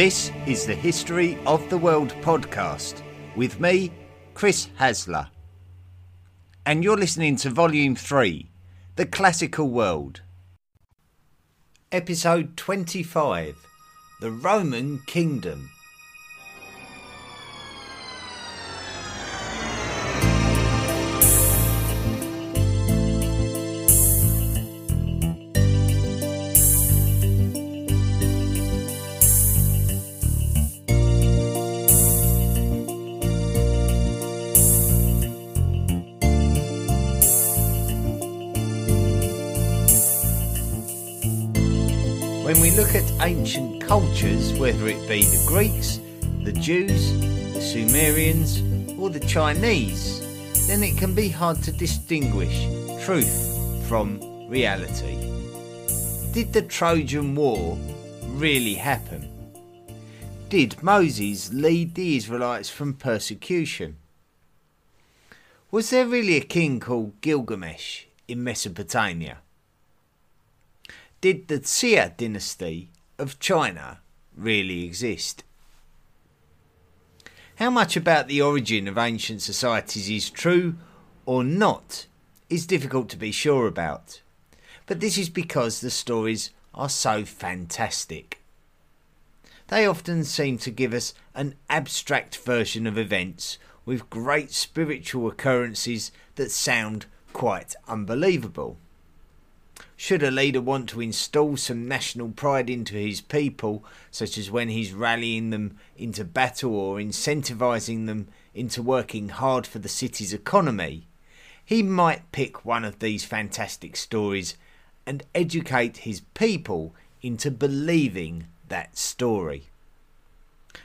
This is the History of the World podcast with me, Chris Hasler. And you're listening to Volume 3 The Classical World. Episode 25 The Roman Kingdom. Ancient cultures, whether it be the Greeks, the Jews, the Sumerians, or the Chinese, then it can be hard to distinguish truth from reality. Did the Trojan War really happen? Did Moses lead the Israelites from persecution? Was there really a king called Gilgamesh in Mesopotamia? Did the Xia dynasty of China really exist? How much about the origin of ancient societies is true or not is difficult to be sure about. But this is because the stories are so fantastic. They often seem to give us an abstract version of events with great spiritual occurrences that sound quite unbelievable. Should a leader want to install some national pride into his people, such as when he's rallying them into battle or incentivizing them into working hard for the city's economy, he might pick one of these fantastic stories and educate his people into believing that story.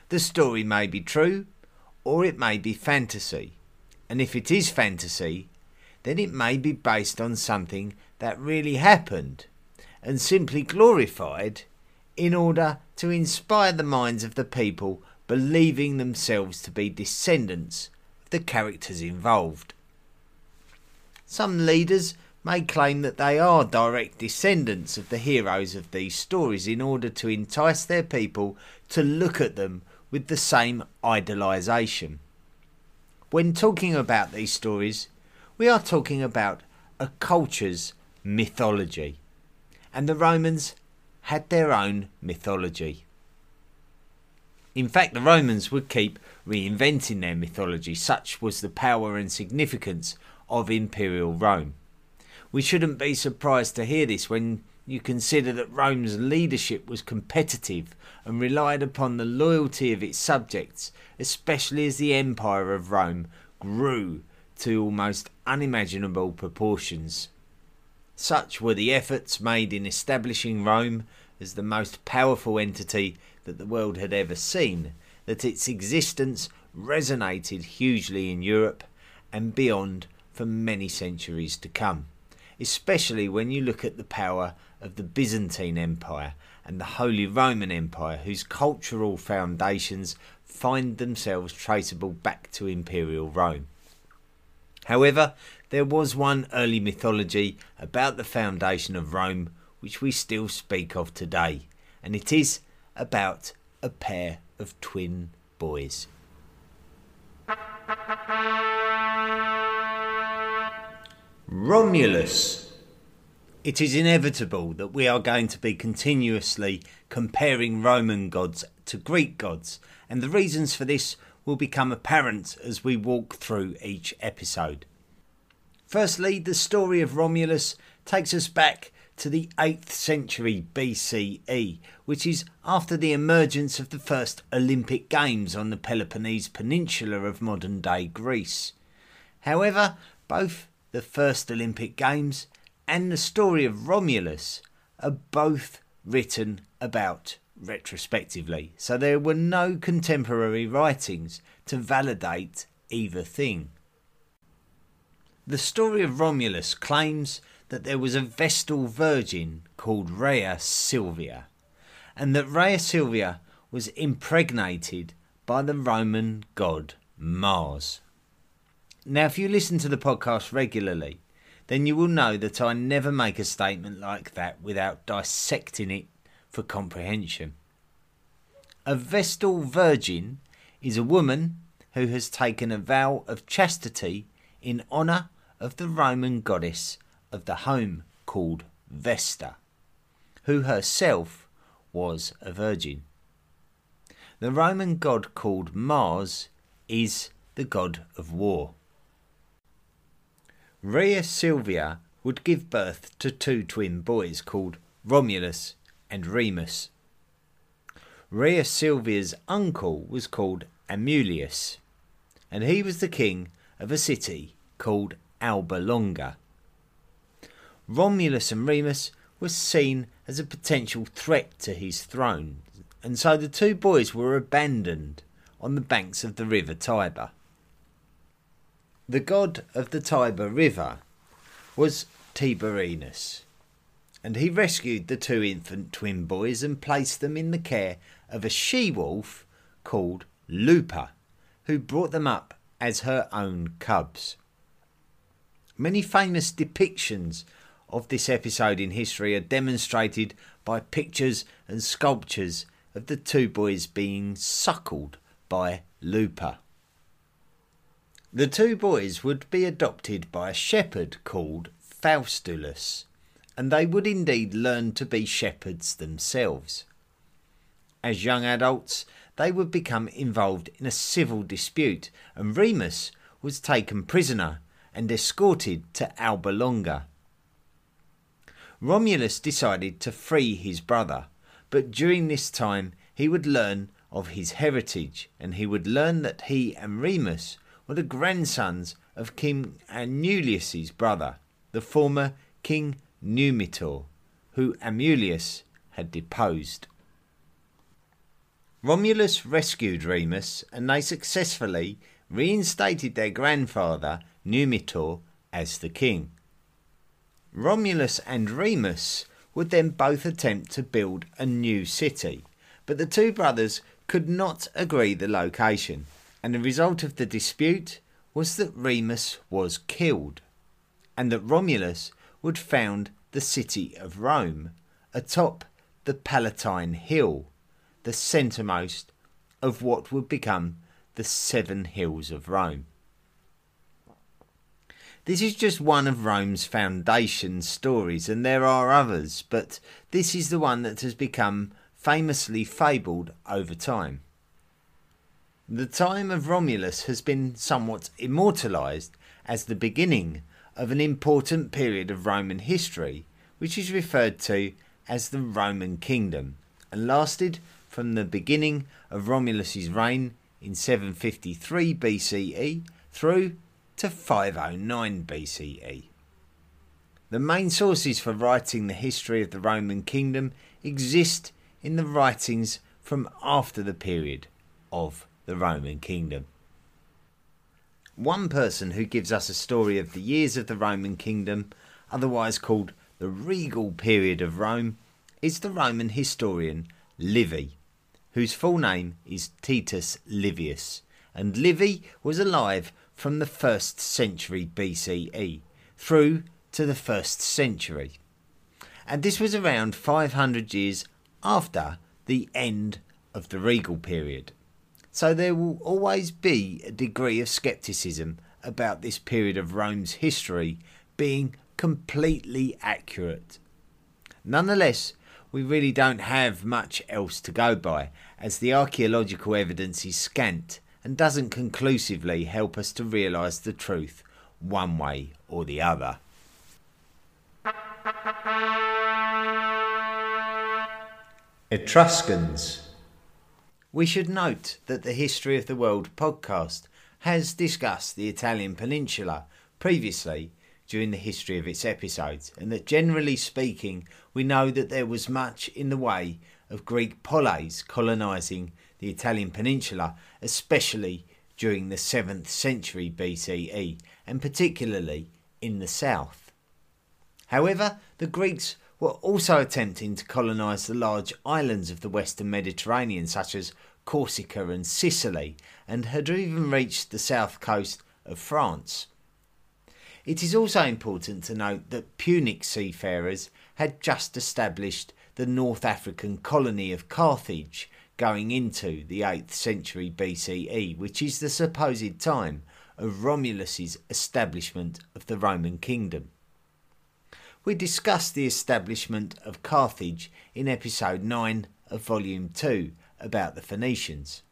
The story may be true or it may be fantasy, and if it is fantasy, then it may be based on something that really happened and simply glorified in order to inspire the minds of the people believing themselves to be descendants of the characters involved. Some leaders may claim that they are direct descendants of the heroes of these stories in order to entice their people to look at them with the same idolisation. When talking about these stories, we are talking about a culture's mythology. And the Romans had their own mythology. In fact, the Romans would keep reinventing their mythology, such was the power and significance of imperial Rome. We shouldn't be surprised to hear this when you consider that Rome's leadership was competitive and relied upon the loyalty of its subjects, especially as the Empire of Rome grew to almost unimaginable proportions. Such were the efforts made in establishing Rome as the most powerful entity that the world had ever seen, that its existence resonated hugely in Europe and beyond for many centuries to come, especially when you look at the power of the Byzantine Empire and the Holy Roman Empire, whose cultural foundations find themselves traceable back to Imperial Rome. However, there was one early mythology about the foundation of Rome which we still speak of today, and it is about a pair of twin boys. Romulus. It is inevitable that we are going to be continuously comparing Roman gods to Greek gods, and the reasons for this will become apparent as we walk through each episode. Firstly, the story of Romulus takes us back to the 8th century BCE, which is after the emergence of the first Olympic Games on the Peloponnese Peninsula of modern day Greece. However, both the first Olympic Games and the story of Romulus are both written about retrospectively, so there were no contemporary writings to validate either thing. The story of Romulus claims that there was a Vestal virgin called Rhea Silvia, and that Rhea Silvia was impregnated by the Roman god Mars. Now, if you listen to the podcast regularly, then you will know that I never make a statement like that without dissecting it for comprehension. A Vestal Virgin is a woman who has taken a vow of chastity in honour of the Roman goddess of the home called Vesta, who herself was a virgin. The Roman god called Mars is the god of war. Rhea Silvia would give birth to two twin boys called Romulus and Remus. Rhea Silvia's uncle was called Amulius, and he was the king of a city called Alba Longa. Romulus and Remus were seen as a potential threat to his throne, and so the two boys were abandoned on the banks of the river Tiber. The god of the Tiber River was Tiberinus, and he rescued the two infant twin boys and placed them in the care of a she wolf called Lupa, who brought them up as her own cubs. Many famous depictions of this episode in history are demonstrated by pictures and sculptures of the two boys being suckled by Lupa. The two boys would be adopted by a shepherd called Faustulus, and they would indeed learn to be shepherds themselves. As young adults, they would become involved in a civil dispute, and Remus was taken prisoner and escorted to Alba Longa. Romulus decided to free his brother, but during this time he would learn of his heritage, and he would learn that he and Remus were the grandsons of King Amulius's brother, the former King Numitor, who Amulius had deposed. Romulus rescued Remus, and they successfully reinstated their grandfather Numitor as the king. Romulus and Remus would then both attempt to build a new city, but the two brothers could not agree the location, and the result of the dispute was that Remus was killed, and that Romulus would found the city of Rome atop the Palatine Hill, the centremost of what would become the Seven Hills of Rome. This is just one of Rome's foundation stories, and there are others, but this is the one that has become famously fabled over time. The time of Romulus has been somewhat immortalised as the beginning of an important period of Roman history, which is referred to as the Roman Kingdom, and lasted from the beginning of Romulus's reign in 753 BCE through to 509 BCE. The main sources for writing the history of the Roman kingdom exist in the writings from after the period of the Roman kingdom. One person who gives us a story of the years of the Roman kingdom, otherwise called the regal period of Rome, is the Roman historian Livy, whose full name is Titus Livius, and Livy was alive from the 1st century BCE through to the 1st century. And this was around 500 years after the end of the regal period. So there will always be a degree of scepticism about this period of Rome's history being completely accurate. Nonetheless, we really don't have much else to go by, as the archaeological evidence is scant and doesn't conclusively help us to realise the truth one way or the other. Etruscans. We should note that the History of the World podcast has discussed the Italian peninsula previously during the history of its episodes, and that generally speaking, we know that there was much in the way of Greek poleis colonising the Italian peninsula, especially during the 7th century BCE, and particularly in the south. However, the Greeks were also attempting to colonise the large islands of the western Mediterranean, such as Corsica and Sicily, and had even reached the south coast of France. It is also important to note that Punic seafarers had just established the North African colony of Carthage going into the 8th century BCE, which is the supposed time of Romulus's establishment of the Roman kingdom. We discussed the establishment of Carthage in episode 9 of volume 2 about the Phoenicians.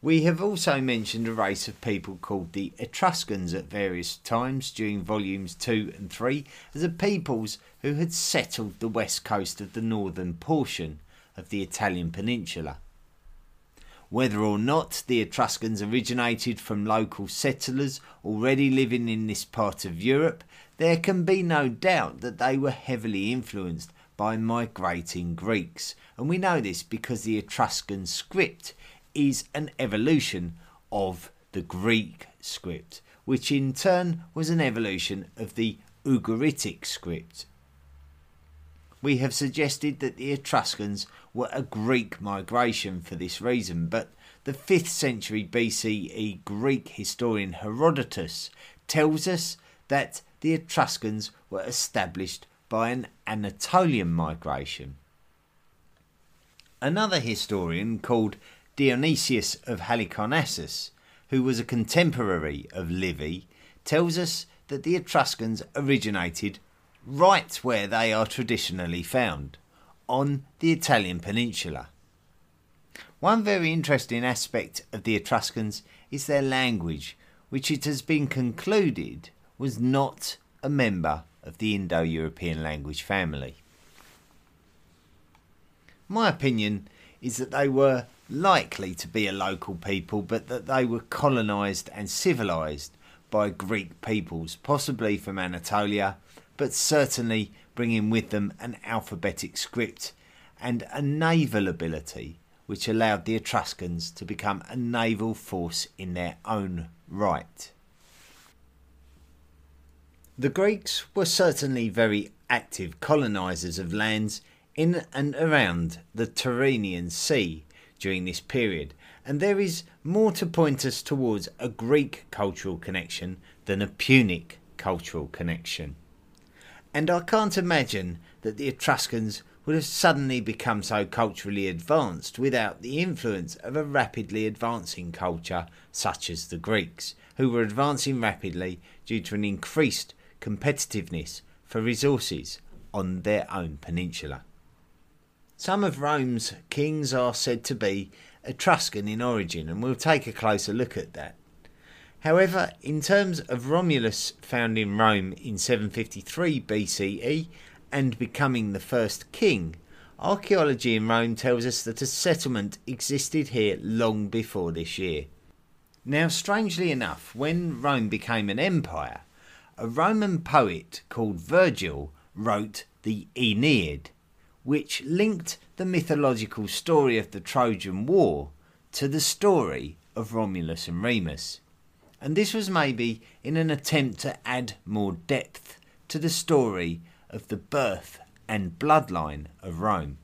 We have also mentioned a race of people called the Etruscans at various times during volumes 2 and 3 as a peoples who had settled the west coast of the northern portion of the Italian peninsula. Whether or not the Etruscans originated from local settlers already living in this part of Europe, there can be no doubt that they were heavily influenced by migrating Greeks, and we know this because the Etruscan script is an evolution of the Greek script, which in turn was an evolution of the Ugaritic script. We have suggested that the Etruscans were a Greek migration for this reason, but the 5th century BCE Greek historian Herodotus tells us that the Etruscans were established by an Anatolian migration. Another historian called Dionysius of Halicarnassus, who was a contemporary of Livy, tells us that the Etruscans originated right where they are traditionally found, on the Italian peninsula. One very interesting aspect of the Etruscans is their language, which it has been concluded was not a member of the Indo European language family. My opinion is that they were likely to be a local people, but that they were colonised and civilised by Greek peoples, possibly from Anatolia, but certainly bringing with them an alphabetic script and a naval ability which allowed the Etruscans to become a naval force in their own right. The Greeks were certainly very active colonisers of lands in and around the Tyrrhenian Sea, during this period, and there is more to point us towards a Greek cultural connection than a Punic cultural connection. And I can't imagine that the Etruscans would have suddenly become so culturally advanced without the influence of a rapidly advancing culture such as the Greeks, who were advancing rapidly due to an increased competitiveness for resources on their own peninsula. Some of Rome's kings are said to be Etruscan in origin, and we'll take a closer look at that. However, in terms of Romulus founding Rome in 753 BCE and becoming the first king, archaeology in Rome tells us that a settlement existed here long before this year. Now, strangely enough, when Rome became an empire, a Roman poet called Virgil wrote the Aeneid, which linked the mythological story of the Trojan War to the story of Romulus and Remus. And this was maybe in an attempt to add more depth to the story of the birth and bloodline of Rome.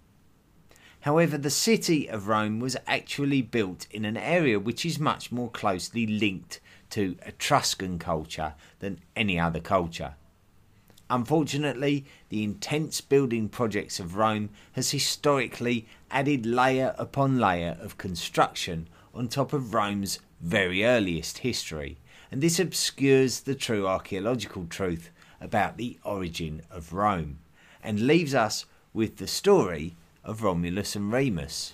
However, the city of Rome was actually built in an area which is much more closely linked to Etruscan culture than any other culture. Unfortunately, the intense building projects of Rome has historically added layer upon layer of construction on top of Rome's very earliest history, and this obscures the true archaeological truth about the origin of Rome and leaves us with the story of Romulus and Remus.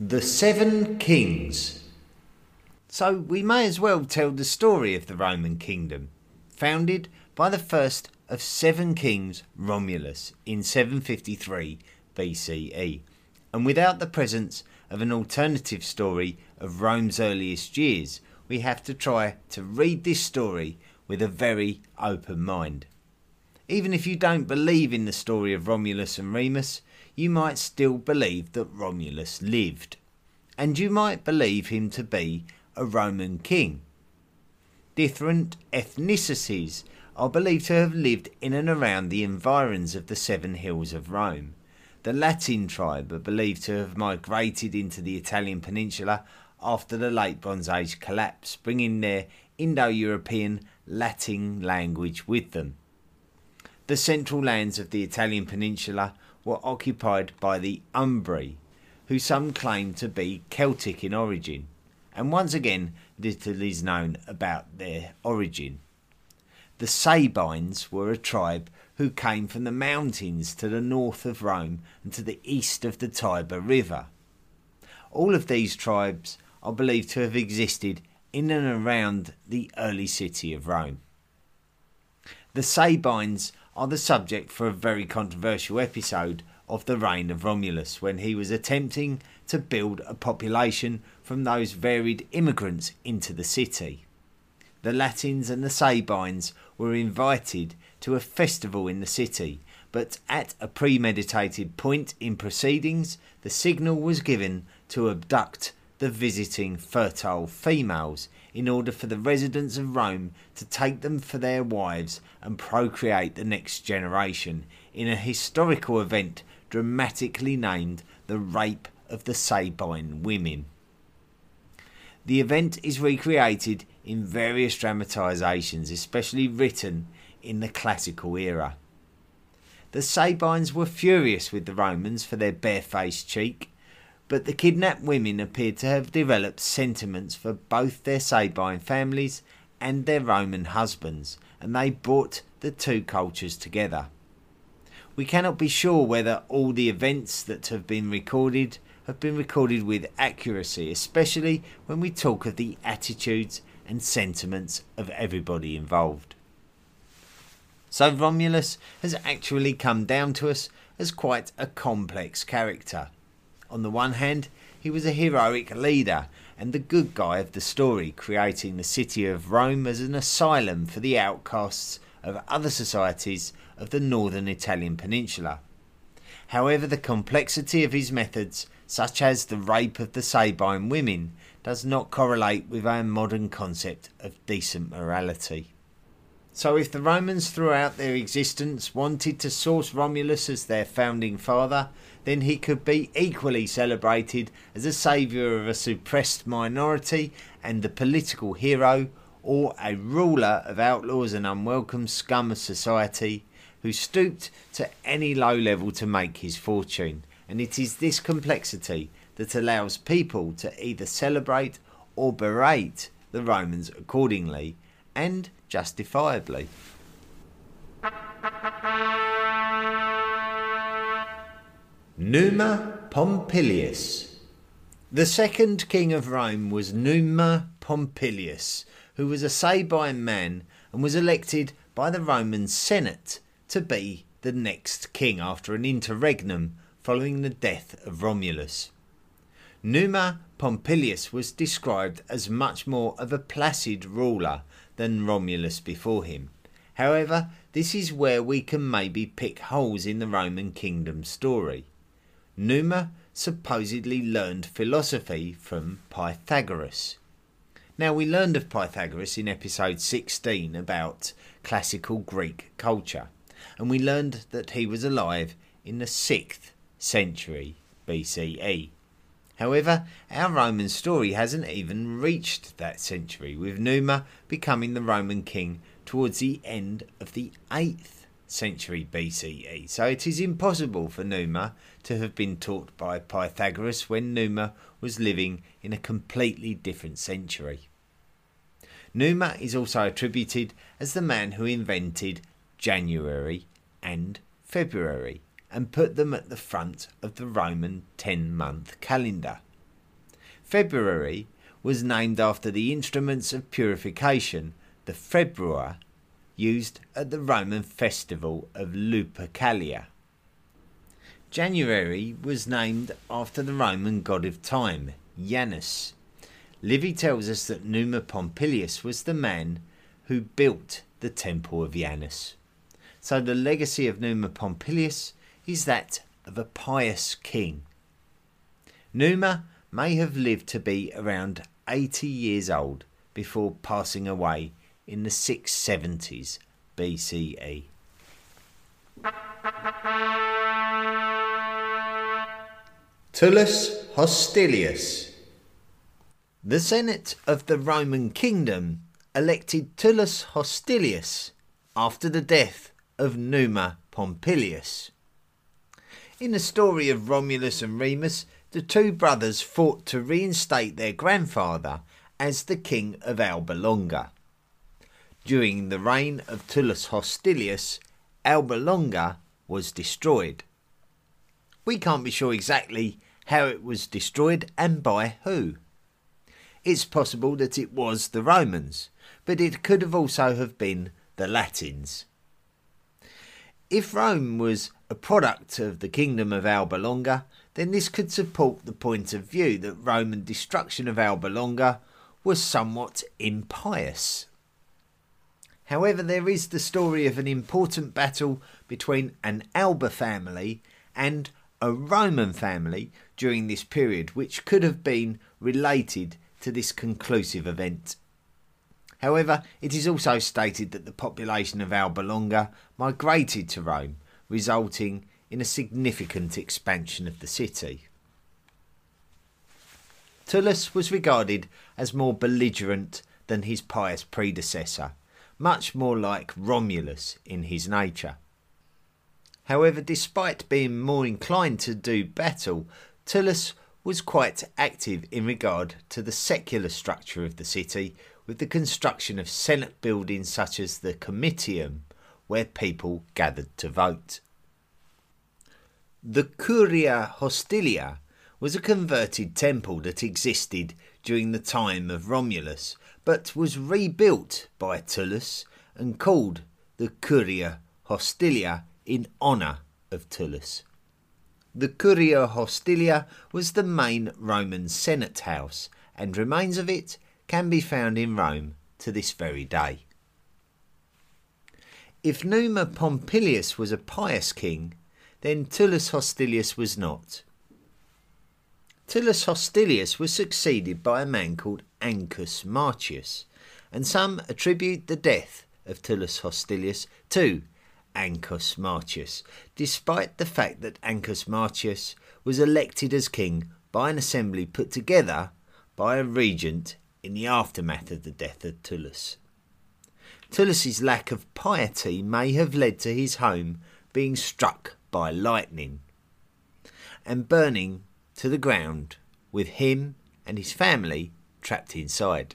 The Seven Kings so we may as well tell the story of the Roman kingdom, founded by the first of seven kings, Romulus, in 753 BCE, and without the presence of an alternative story of Rome's earliest years, we have to try to read this story with a very open mind. Even if you don't believe in the story of Romulus and Remus, you might still believe that Romulus lived, and you might believe him to be a Roman king. Different ethnicities are believed to have lived in and around the environs of the Seven Hills of Rome. The Latin tribe are believed to have migrated into the Italian peninsula after the late Bronze Age collapse, bringing their Indo European Latin language with them. the central lands of the Italian peninsula were occupied by the Umbri, who some claim to be Celtic in origin. And once again, little is known about their origin. The Sabines were a tribe who came from the mountains to the north of Rome and to the east of the Tiber River. All of these tribes are believed to have existed in and around the early city of Rome. The Sabines are the subject for a very controversial episode of the reign of Romulus when he was attempting to build a population from those varied immigrants into the city. The Latins and the Sabines were invited to a festival in the city, but at a premeditated point in proceedings, the signal was given to abduct the visiting fertile females in order for the residents of Rome to take them for their wives and procreate the next generation in a historical event dramatically named the Rape of the Sabine Women. The event is recreated in various dramatisations, especially written in the classical era. The Sabines were furious with the Romans for their barefaced cheek but the kidnapped women appeared to have developed sentiments for both their Sabine families and their Roman husbands, and they brought the two cultures together. We cannot be sure whether all the events that have been recorded have been recorded with accuracy, especially when we talk of the attitudes and sentiments of everybody involved. So Romulus has actually come down to us as quite a complex character. On the one hand, he was a heroic leader and the good guy of the story, creating the city of Rome as an asylum for the outcasts of other societies of the northern Italian peninsula. However, the complexity of his methods, such as the rape of the Sabine women, does not correlate with our modern concept of decent morality. So, if the Romans throughout their existence wanted to source Romulus as their founding father, then he could be equally celebrated as a saviour of a suppressed minority and the political hero, or a ruler of outlaws and unwelcome scum of society who stooped to any low level to make his fortune. And it is this complexity that allows people to either celebrate or berate the Romans accordingly, and justifiably. Numa Pompilius. The second king of Rome was Numa Pompilius, who was a Sabine man and was elected by the Roman Senate to be the next king after an interregnum following the death of Romulus. Numa Pompilius was described as much more of a placid ruler than Romulus before him. However, this is where we can maybe pick holes in the Roman kingdom story. Numa supposedly learned philosophy from Pythagoras. Now, we learned of Pythagoras in episode 16 about classical Greek culture, and we learned that he was alive in the 6th century BCE. However, our Roman story hasn't even reached that century, with Numa becoming the Roman king towards the end of the 8th century BCE, so it is impossible for Numa to have been taught by Pythagoras when Numa was living in a completely different century. Numa is also attributed as the man who invented January and February and put them at the front of the Roman 10 month calendar. February was named after the instruments of purification, the februa, used at the Roman festival of Lupercalia. January was named after the Roman god of time, Janus. Livy tells us that Numa Pompilius was the man who built the temple of Janus. So the legacy of Numa Pompilius is that of a pious king. Numa may have lived to be around 80 years old before passing away in the 670s BCE. Tullus Hostilius. The Senate of the Roman Kingdom elected Tullus Hostilius after the death of Numa Pompilius. In the story of Romulus and Remus, the two brothers fought to reinstate their grandfather as the king of Alba Longa. During the reign of Tullus Hostilius, Alba Longa was destroyed. We can't be sure exactly how it was destroyed and by who. It's possible that it was the Romans, but it could have also have been the Latins. If Rome was a product of the kingdom of Alba Longa, then this could support the point of view that Roman destruction of Alba Longa was somewhat impious. However, there is the story of an important battle between an Alba family and a Roman family during this period, which could have been related to this conclusive event. However, it is also stated that the population of Alba Longa migrated to Rome, resulting in a significant expansion of the city. Tullus was regarded as more belligerent than his pious predecessor, much more like Romulus in his nature. However, despite being more inclined to do battle, Tullus was quite active in regard to the secular structure of the city, with the construction of Senate buildings such as the Comitium, where people gathered to vote. The Curia Hostilia was a converted temple that existed during the time of Romulus, but was rebuilt by Tullus and called the Curia Hostilia in honour of Tullus. The Curia Hostilia was the main Roman Senate house, and remains of it can be found in Rome to this very day. If Numa Pompilius was a pious king, then Tullus Hostilius was not. Tullus Hostilius was succeeded by a man called Ancus Martius, and some attribute the death of Tullus Hostilius to Ancus Martius, despite the fact that Ancus Martius was elected as king by an assembly put together by a regent in the aftermath of the death of Tullus. Tullus's lack of piety may have led to his home being struck by lightning and burning to the ground with him and his family trapped inside.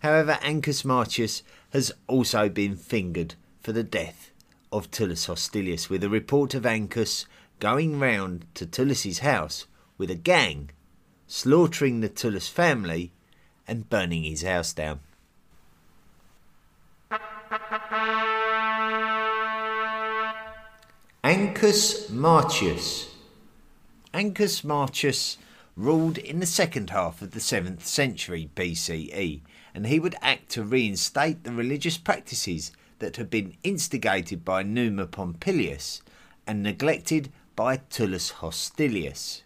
However, Ancus Martius has also been fingered for the death of Tullus Hostilius, with a report of Ancus going round to Tullus's house with a gang, slaughtering the Tullus family and burning his house down. Ancus Marcius. Ancus Marcius ruled in the second half of the 7th century BCE, and he would act to reinstate the religious practices that had been instigated by Numa Pompilius and neglected by Tullus Hostilius.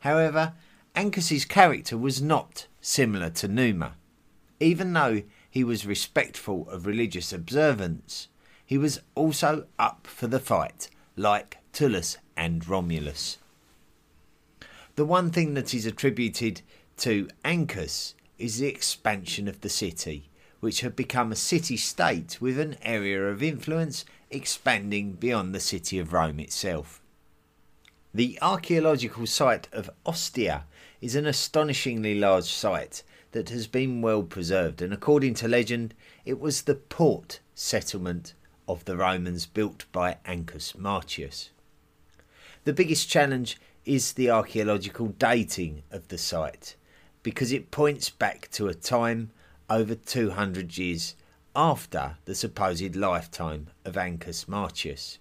However, Ancus's character was not similar to Numa. Even though he was respectful of religious observance, he was also up for the fight like Tullus and Romulus. The one thing that is attributed to Ancus is the expansion of the city, which had become a city state with an area of influence expanding beyond the city of Rome itself. The archaeological site of Ostia is an astonishingly large site that has been well preserved, and according to legend, it was the port settlement of the Romans built by Ancus Martius. The biggest challenge is the archaeological dating of the site because it points back to a time over 200 years after the supposed lifetime of Ancus Martius,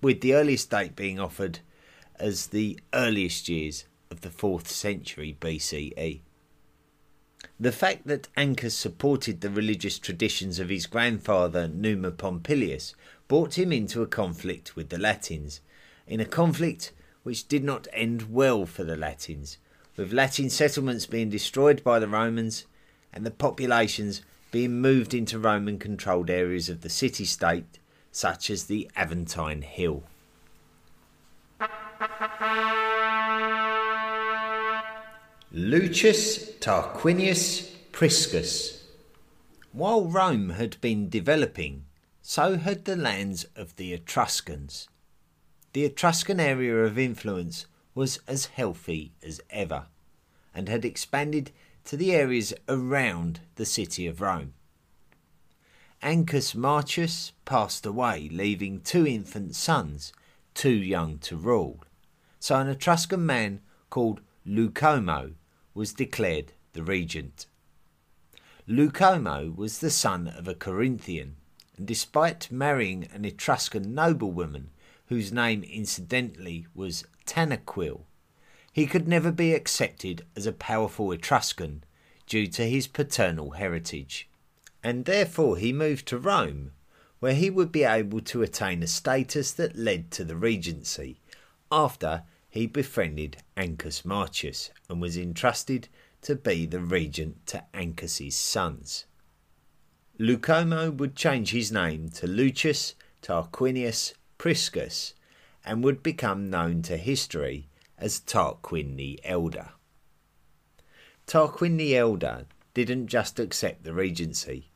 with the earliest date being offered as the earliest years of the 4th century BCE. The fact that Ancus supported the religious traditions of his grandfather Numa Pompilius brought him into a conflict with the Latins, in a conflict which did not end well for the Latins, with Latin settlements being destroyed by the Romans and the populations being moved into Roman controlled areas of the city state, such as the Aventine Hill. Lucius Tarquinius Priscus. While Rome had been developing, so had the lands of the Etruscans. The Etruscan area of influence was as healthy as ever, and had expanded to the areas around the city of Rome. Ancus Martius passed away, leaving two infant sons, too young to rule. So an Etruscan man called Lucumo was declared the regent. Lucumo was the son of a Corinthian, and despite marrying an Etruscan noblewoman whose name incidentally was Tanaquil, he could never be accepted as a powerful Etruscan due to his paternal heritage, and therefore he moved to Rome, where he would be able to attain a status that led to the regency after he befriended Ancus Marcius and was entrusted to be the regent to Ancus's sons. Lucumo would change his name to Lucius Tarquinius Priscus and would become known to history as Tarquin the Elder. Tarquin the Elder didn't just accept the regency,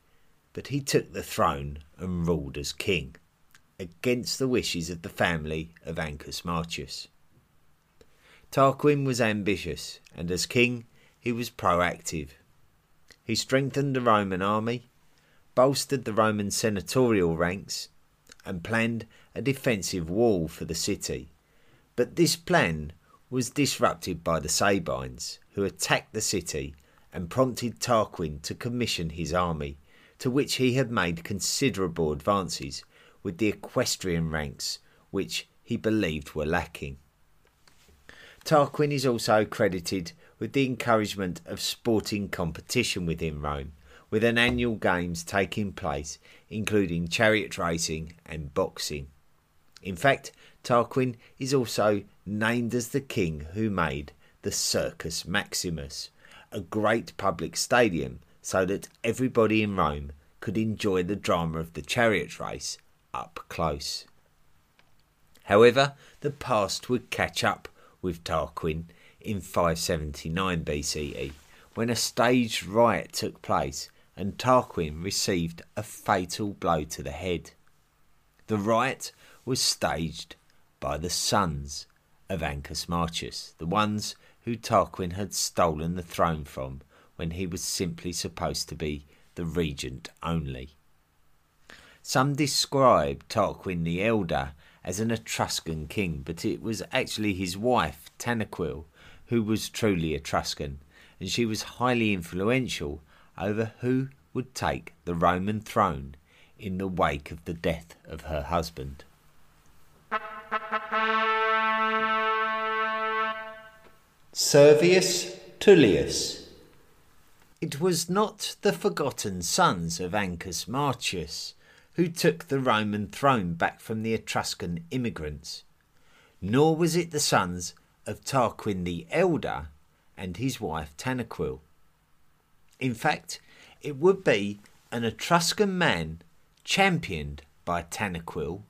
but he took the throne and ruled as king, against the wishes of the family of Ancus Marcius. Tarquin was ambitious, and as king, he was proactive. He strengthened the Roman army, bolstered the Roman senatorial ranks, and planned a defensive wall for the city. But this plan was disrupted by the Sabines, who attacked the city and prompted Tarquin to commission his army, to which he had made considerable advances with the equestrian ranks, which he believed were lacking. Tarquin is also credited with the encouragement of sporting competition within Rome, with an annual games taking place, including chariot racing and boxing. In fact, Tarquin is also named as the king who made the Circus Maximus, a great public stadium so that everybody in Rome could enjoy the drama of the chariot race up close. However, the past would catch up with Tarquin in 579 BCE, when a staged riot took place and Tarquin received a fatal blow to the head. The riot was staged by the sons of Ancus Marcius, the ones who Tarquin had stolen the throne from when he was simply supposed to be the regent only. Some describe Tarquin the Elder as an Etruscan king, but it was actually his wife, Tanaquil, who was truly Etruscan, and she was highly influential over who would take the Roman throne in the wake of the death of her husband. Servius Tullius It was not the forgotten sons of Ancus Marcius who took the Roman throne back from the Etruscan immigrants, nor was it the sons of Tarquin the Elder and his wife Tanaquil. In fact, it would be an Etruscan man championed by Tanaquil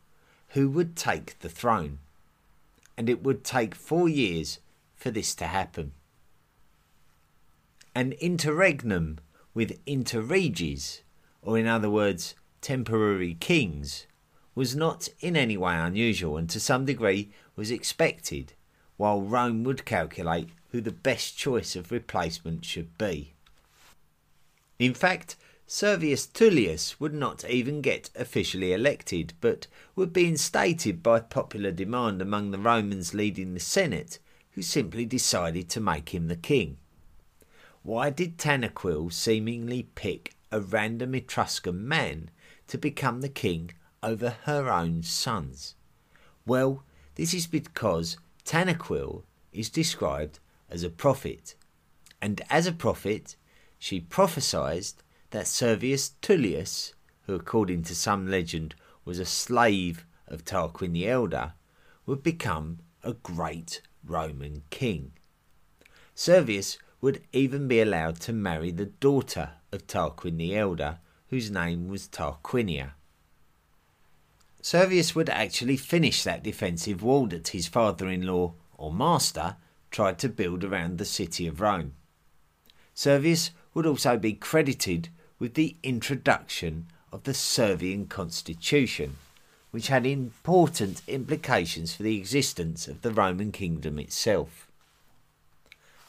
who would take the throne, and it would take four years for this to happen. An interregnum with interreges, or in other words, temporary kings, was not in any way unusual and to some degree was expected, while Rome would calculate who the best choice of replacement should be. In fact, Servius Tullius would not even get officially elected, but would be instated by popular demand among the Romans leading the Senate, who simply decided to make him the king. Why did Tanaquil seemingly pick a random Etruscan man to become the king over her own sons? Well, this is because Tanaquil is described as a prophet, and as a prophet, she prophesied that Servius Tullius, who according to some legend was a slave of Tarquin the Elder, would become a great Roman king. Servius would even be allowed to marry the daughter of Tarquin the Elder, whose name was Tarquinia. Servius would actually finish that defensive wall that his father in law, or master, tried to build around the city of Rome. Servius would also be credited with the introduction of the Servian constitution, which had important implications for the existence of the Roman kingdom itself.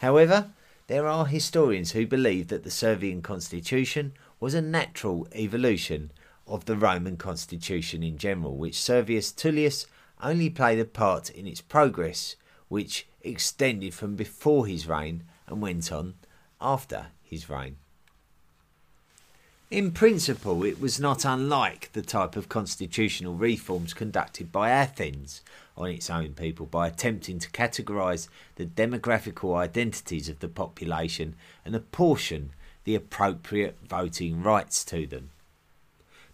However, there are historians who believe that the Servian constitution was a natural evolution of the Roman constitution in general, which Servius Tullius only played a part in its progress, which extended from before his reign and went on after his reign. In principle, it was not unlike the type of constitutional reforms conducted by Athens on its own people by attempting to categorise the demographical identities of the population and apportion the appropriate voting rights to them.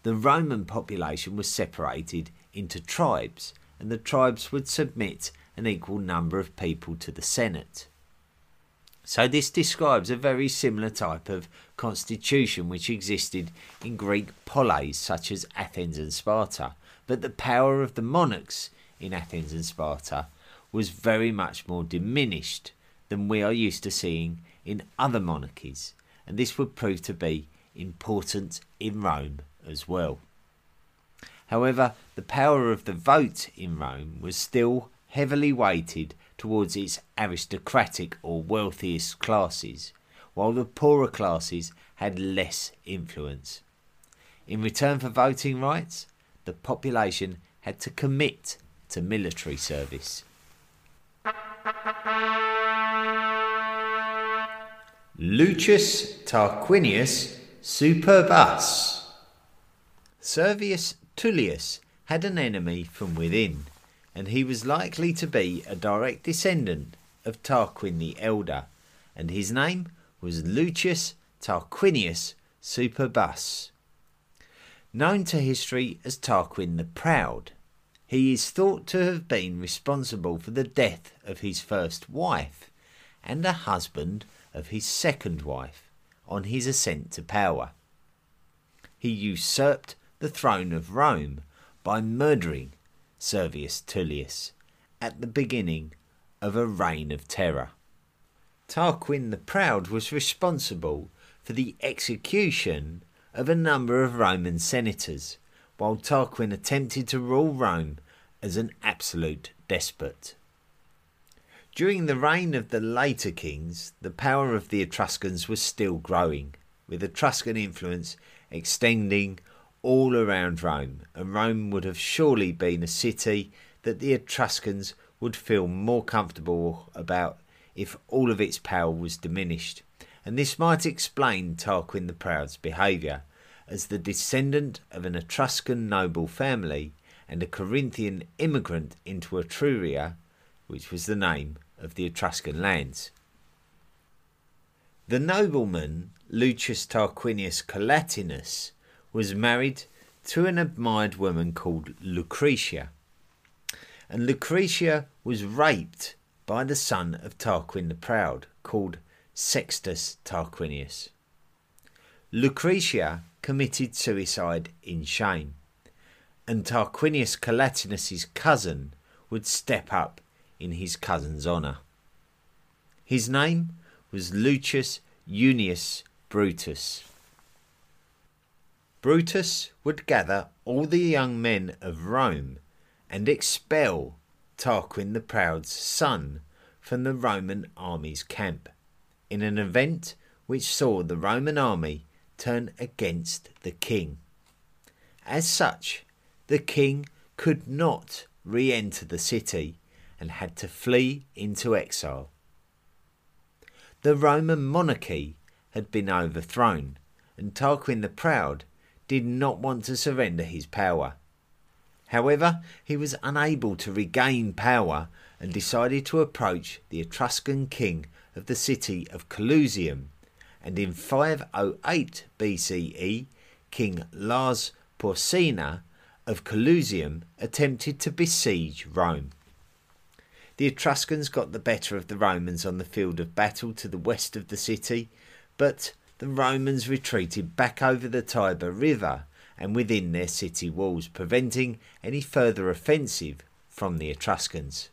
The Roman population was separated into tribes, and the tribes would submit an equal number of people to the Senate. So, this describes a very similar type of constitution which existed in Greek polis such as Athens and Sparta, but the power of the monarchs in Athens and Sparta was very much more diminished than we are used to seeing in other monarchies, and this would prove to be important in Rome as well. However, the power of the vote in Rome was still heavily weighted towards its aristocratic or wealthiest classes, while the poorer classes had less influence. In return for voting rights, the population had to commit to military service. Lucius Tarquinius Superbus Servius Tullius had an enemy from within and he was likely to be a direct descendant of Tarquin the Elder, and his name was Lucius Tarquinius Superbus. Known to history as Tarquin the Proud, he is thought to have been responsible for the death of his first wife and a husband of his second wife on his ascent to power. He usurped the throne of Rome by murdering Servius Tullius, at the beginning of a reign of terror. Tarquin the Proud was responsible for the execution of a number of Roman senators, while Tarquin attempted to rule Rome as an absolute despot. During the reign of the later kings, the power of the Etruscans was still growing, with Etruscan influence extending all around Rome, and Rome would have surely been a city that the Etruscans would feel more comfortable about if all of its power was diminished. And this might explain Tarquin the Proud's behaviour. As the descendant of an Etruscan noble family and a Corinthian immigrant into Etruria, which was the name of the Etruscan lands. The nobleman Lucius Tarquinius Collatinus was married to an admired woman called Lucretia. And Lucretia was raped by the son of Tarquin the Proud, called Sextus Tarquinius. Lucretia committed suicide in shame, and Tarquinius Collatinus's cousin would step up in his cousin's honour. His name was Lucius Junius Brutus. Brutus would gather all the young men of Rome and expel Tarquin the Proud's son from the Roman army's camp, in an event which saw the Roman army turn against the king. As such, the king could not re enter the city and had to flee into exile. The Roman monarchy had been overthrown, and Tarquin the Proud did not want to surrender his power. However, he was unable to regain power and decided to approach the Etruscan king of the city of Calusium, and in 508 BCE, King Lars Porsena of Calusium attempted to besiege Rome. The Etruscans got the better of the Romans on the field of battle to the west of the city, but the Romans retreated back over the Tiber River and within their city walls, preventing any further offensive from the Etruscans.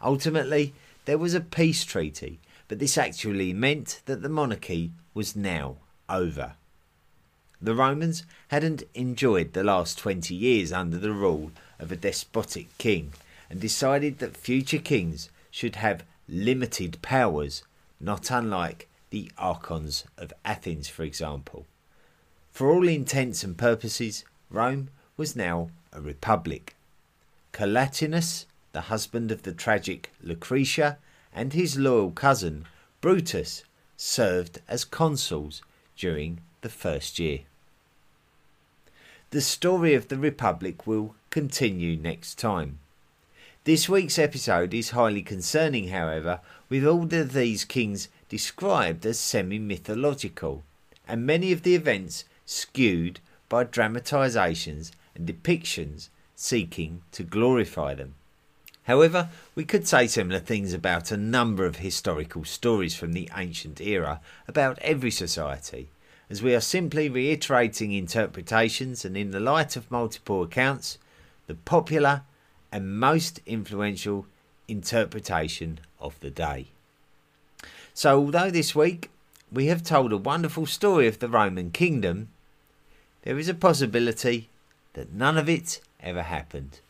Ultimately, there was a peace treaty, but this actually meant that the monarchy was now over. The Romans hadn't enjoyed the last 20 years under the rule of a despotic king and decided that future kings should have limited powers, not unlike the archons of Athens, for example. For all intents and purposes, Rome was now a republic. Collatinus, the husband of the tragic Lucretia, and his loyal cousin, Brutus, served as consuls during the first year. The story of the Republic will continue next time. This week's episode is highly concerning, however, with all of these kings described as semi mythological, and many of the events skewed by dramatisations and depictions seeking to glorify them. However, we could say similar things about a number of historical stories from the ancient era about every society, as we are simply reiterating interpretations and, in the light of multiple accounts, the popular and most influential interpretation of the day. So, although this week we have told a wonderful story of the Roman kingdom, there is a possibility that none of it ever happened.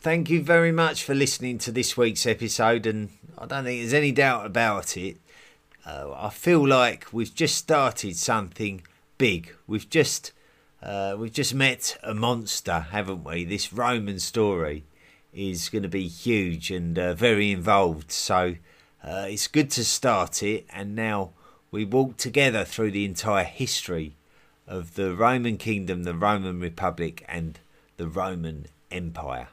Thank you very much for listening to this week's episode, and I don't think there's any doubt about it. Uh, I feel like we've just started something big. We've just uh, we've just met a monster, haven't we? This Roman story is going to be huge and uh, very involved. So uh, it's good to start it, and now we walk together through the entire history of the Roman kingdom, the Roman Republic, and the Roman Empire.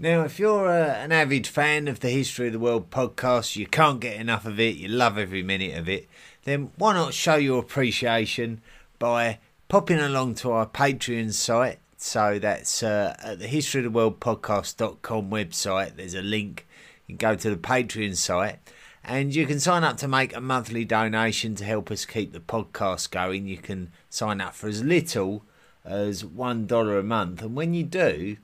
Now, if you're uh, an avid fan of the History of the World podcast, you can't get enough of it, you love every minute of it, then why not show your appreciation by popping along to our Patreon site? So that's uh, at the History of the World podcast.com website. There's a link. You can go to the Patreon site and you can sign up to make a monthly donation to help us keep the podcast going. You can sign up for as little as $1 a month. And when you do,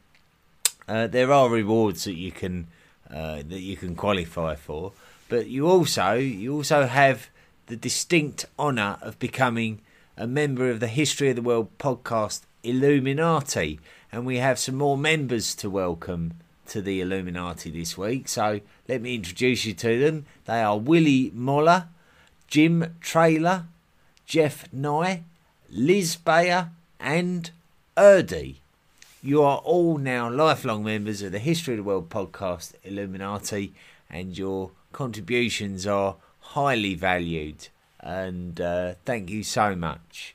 uh, there are rewards that you can uh, that you can qualify for, but you also you also have the distinct honour of becoming a member of the History of the World podcast Illuminati, and we have some more members to welcome to the Illuminati this week. So let me introduce you to them. They are Willie Moller, Jim Trailer, Jeff Nye, Liz Bayer, and Erdy. You are all now lifelong members of the History of the World podcast Illuminati, and your contributions are highly valued. And uh, thank you so much.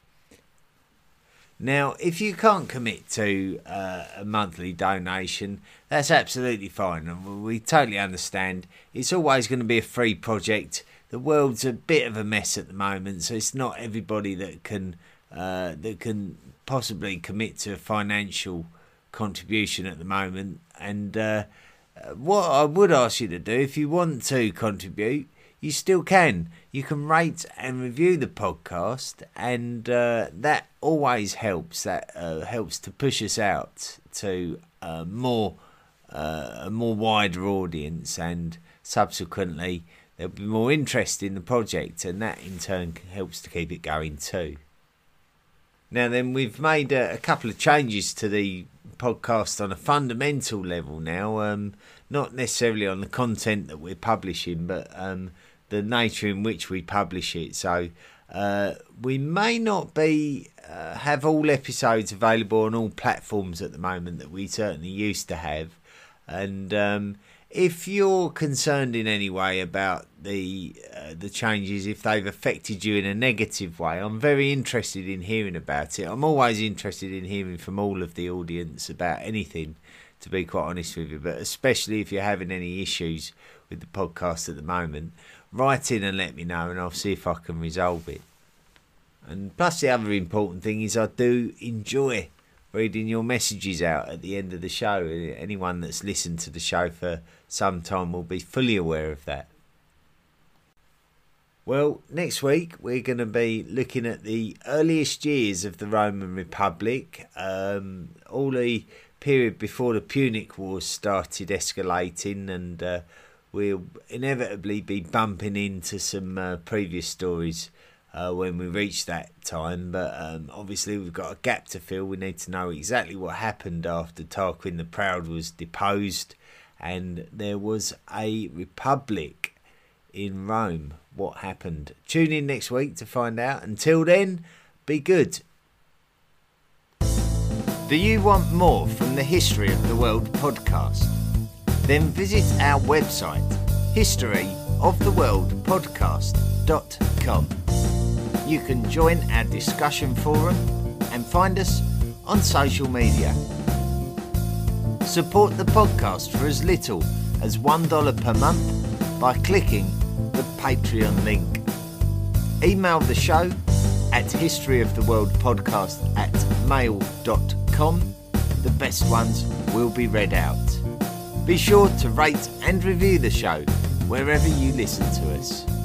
Now, if you can't commit to uh, a monthly donation, that's absolutely fine. and We totally understand. It's always going to be a free project. The world's a bit of a mess at the moment, so it's not everybody that can uh, that can possibly commit to a financial contribution at the moment. And uh, what I would ask you to do, if you want to contribute, you still can. You can rate and review the podcast, and uh, that always helps. That uh, helps to push us out to uh, more uh, a more wider audience, and subsequently there'll be more interest in the project, and that in turn helps to keep it going too. Now, then, we've made a, a couple of changes to the podcast on a fundamental level now. Um, not necessarily on the content that we're publishing, but um, the nature in which we publish it. So uh, we may not be uh, have all episodes available on all platforms at the moment that we certainly used to have, and um, if you're concerned in any way about the uh, the changes, if they've affected you in a negative way, I'm very interested in hearing about it. I'm always interested in hearing from all of the audience about anything, to be quite honest with you. But especially if you're having any issues with the podcast at the moment, write in and let me know, and I'll see if I can resolve it. And plus, the other important thing is I do enjoy reading your messages out at the end of the show. Anyone that's listened to the show for some time will be fully aware of that. Well, next week we're going to be looking at the earliest years of the Roman Republic, um, all the period before the Punic Wars started escalating, and uh, we'll inevitably be bumping into some uh, previous stories uh, when we reach that time. But um, obviously, we've got a gap to fill. We need to know exactly what happened after Tarquin the Proud was deposed and there was a republic in Rome. What happened? Tune in next week to find out. Until then, be good. Do you want more from the History of the World podcast? Then visit our website, historyoftheworldpodcast.com. You can join our discussion forum and find us on social media. Support the podcast for as little as $1 per month by clicking the Patreon link. Email the show at historyoftheworldpodcast at mail.com. The best ones will be read out. Be sure to rate and review the show wherever you listen to us.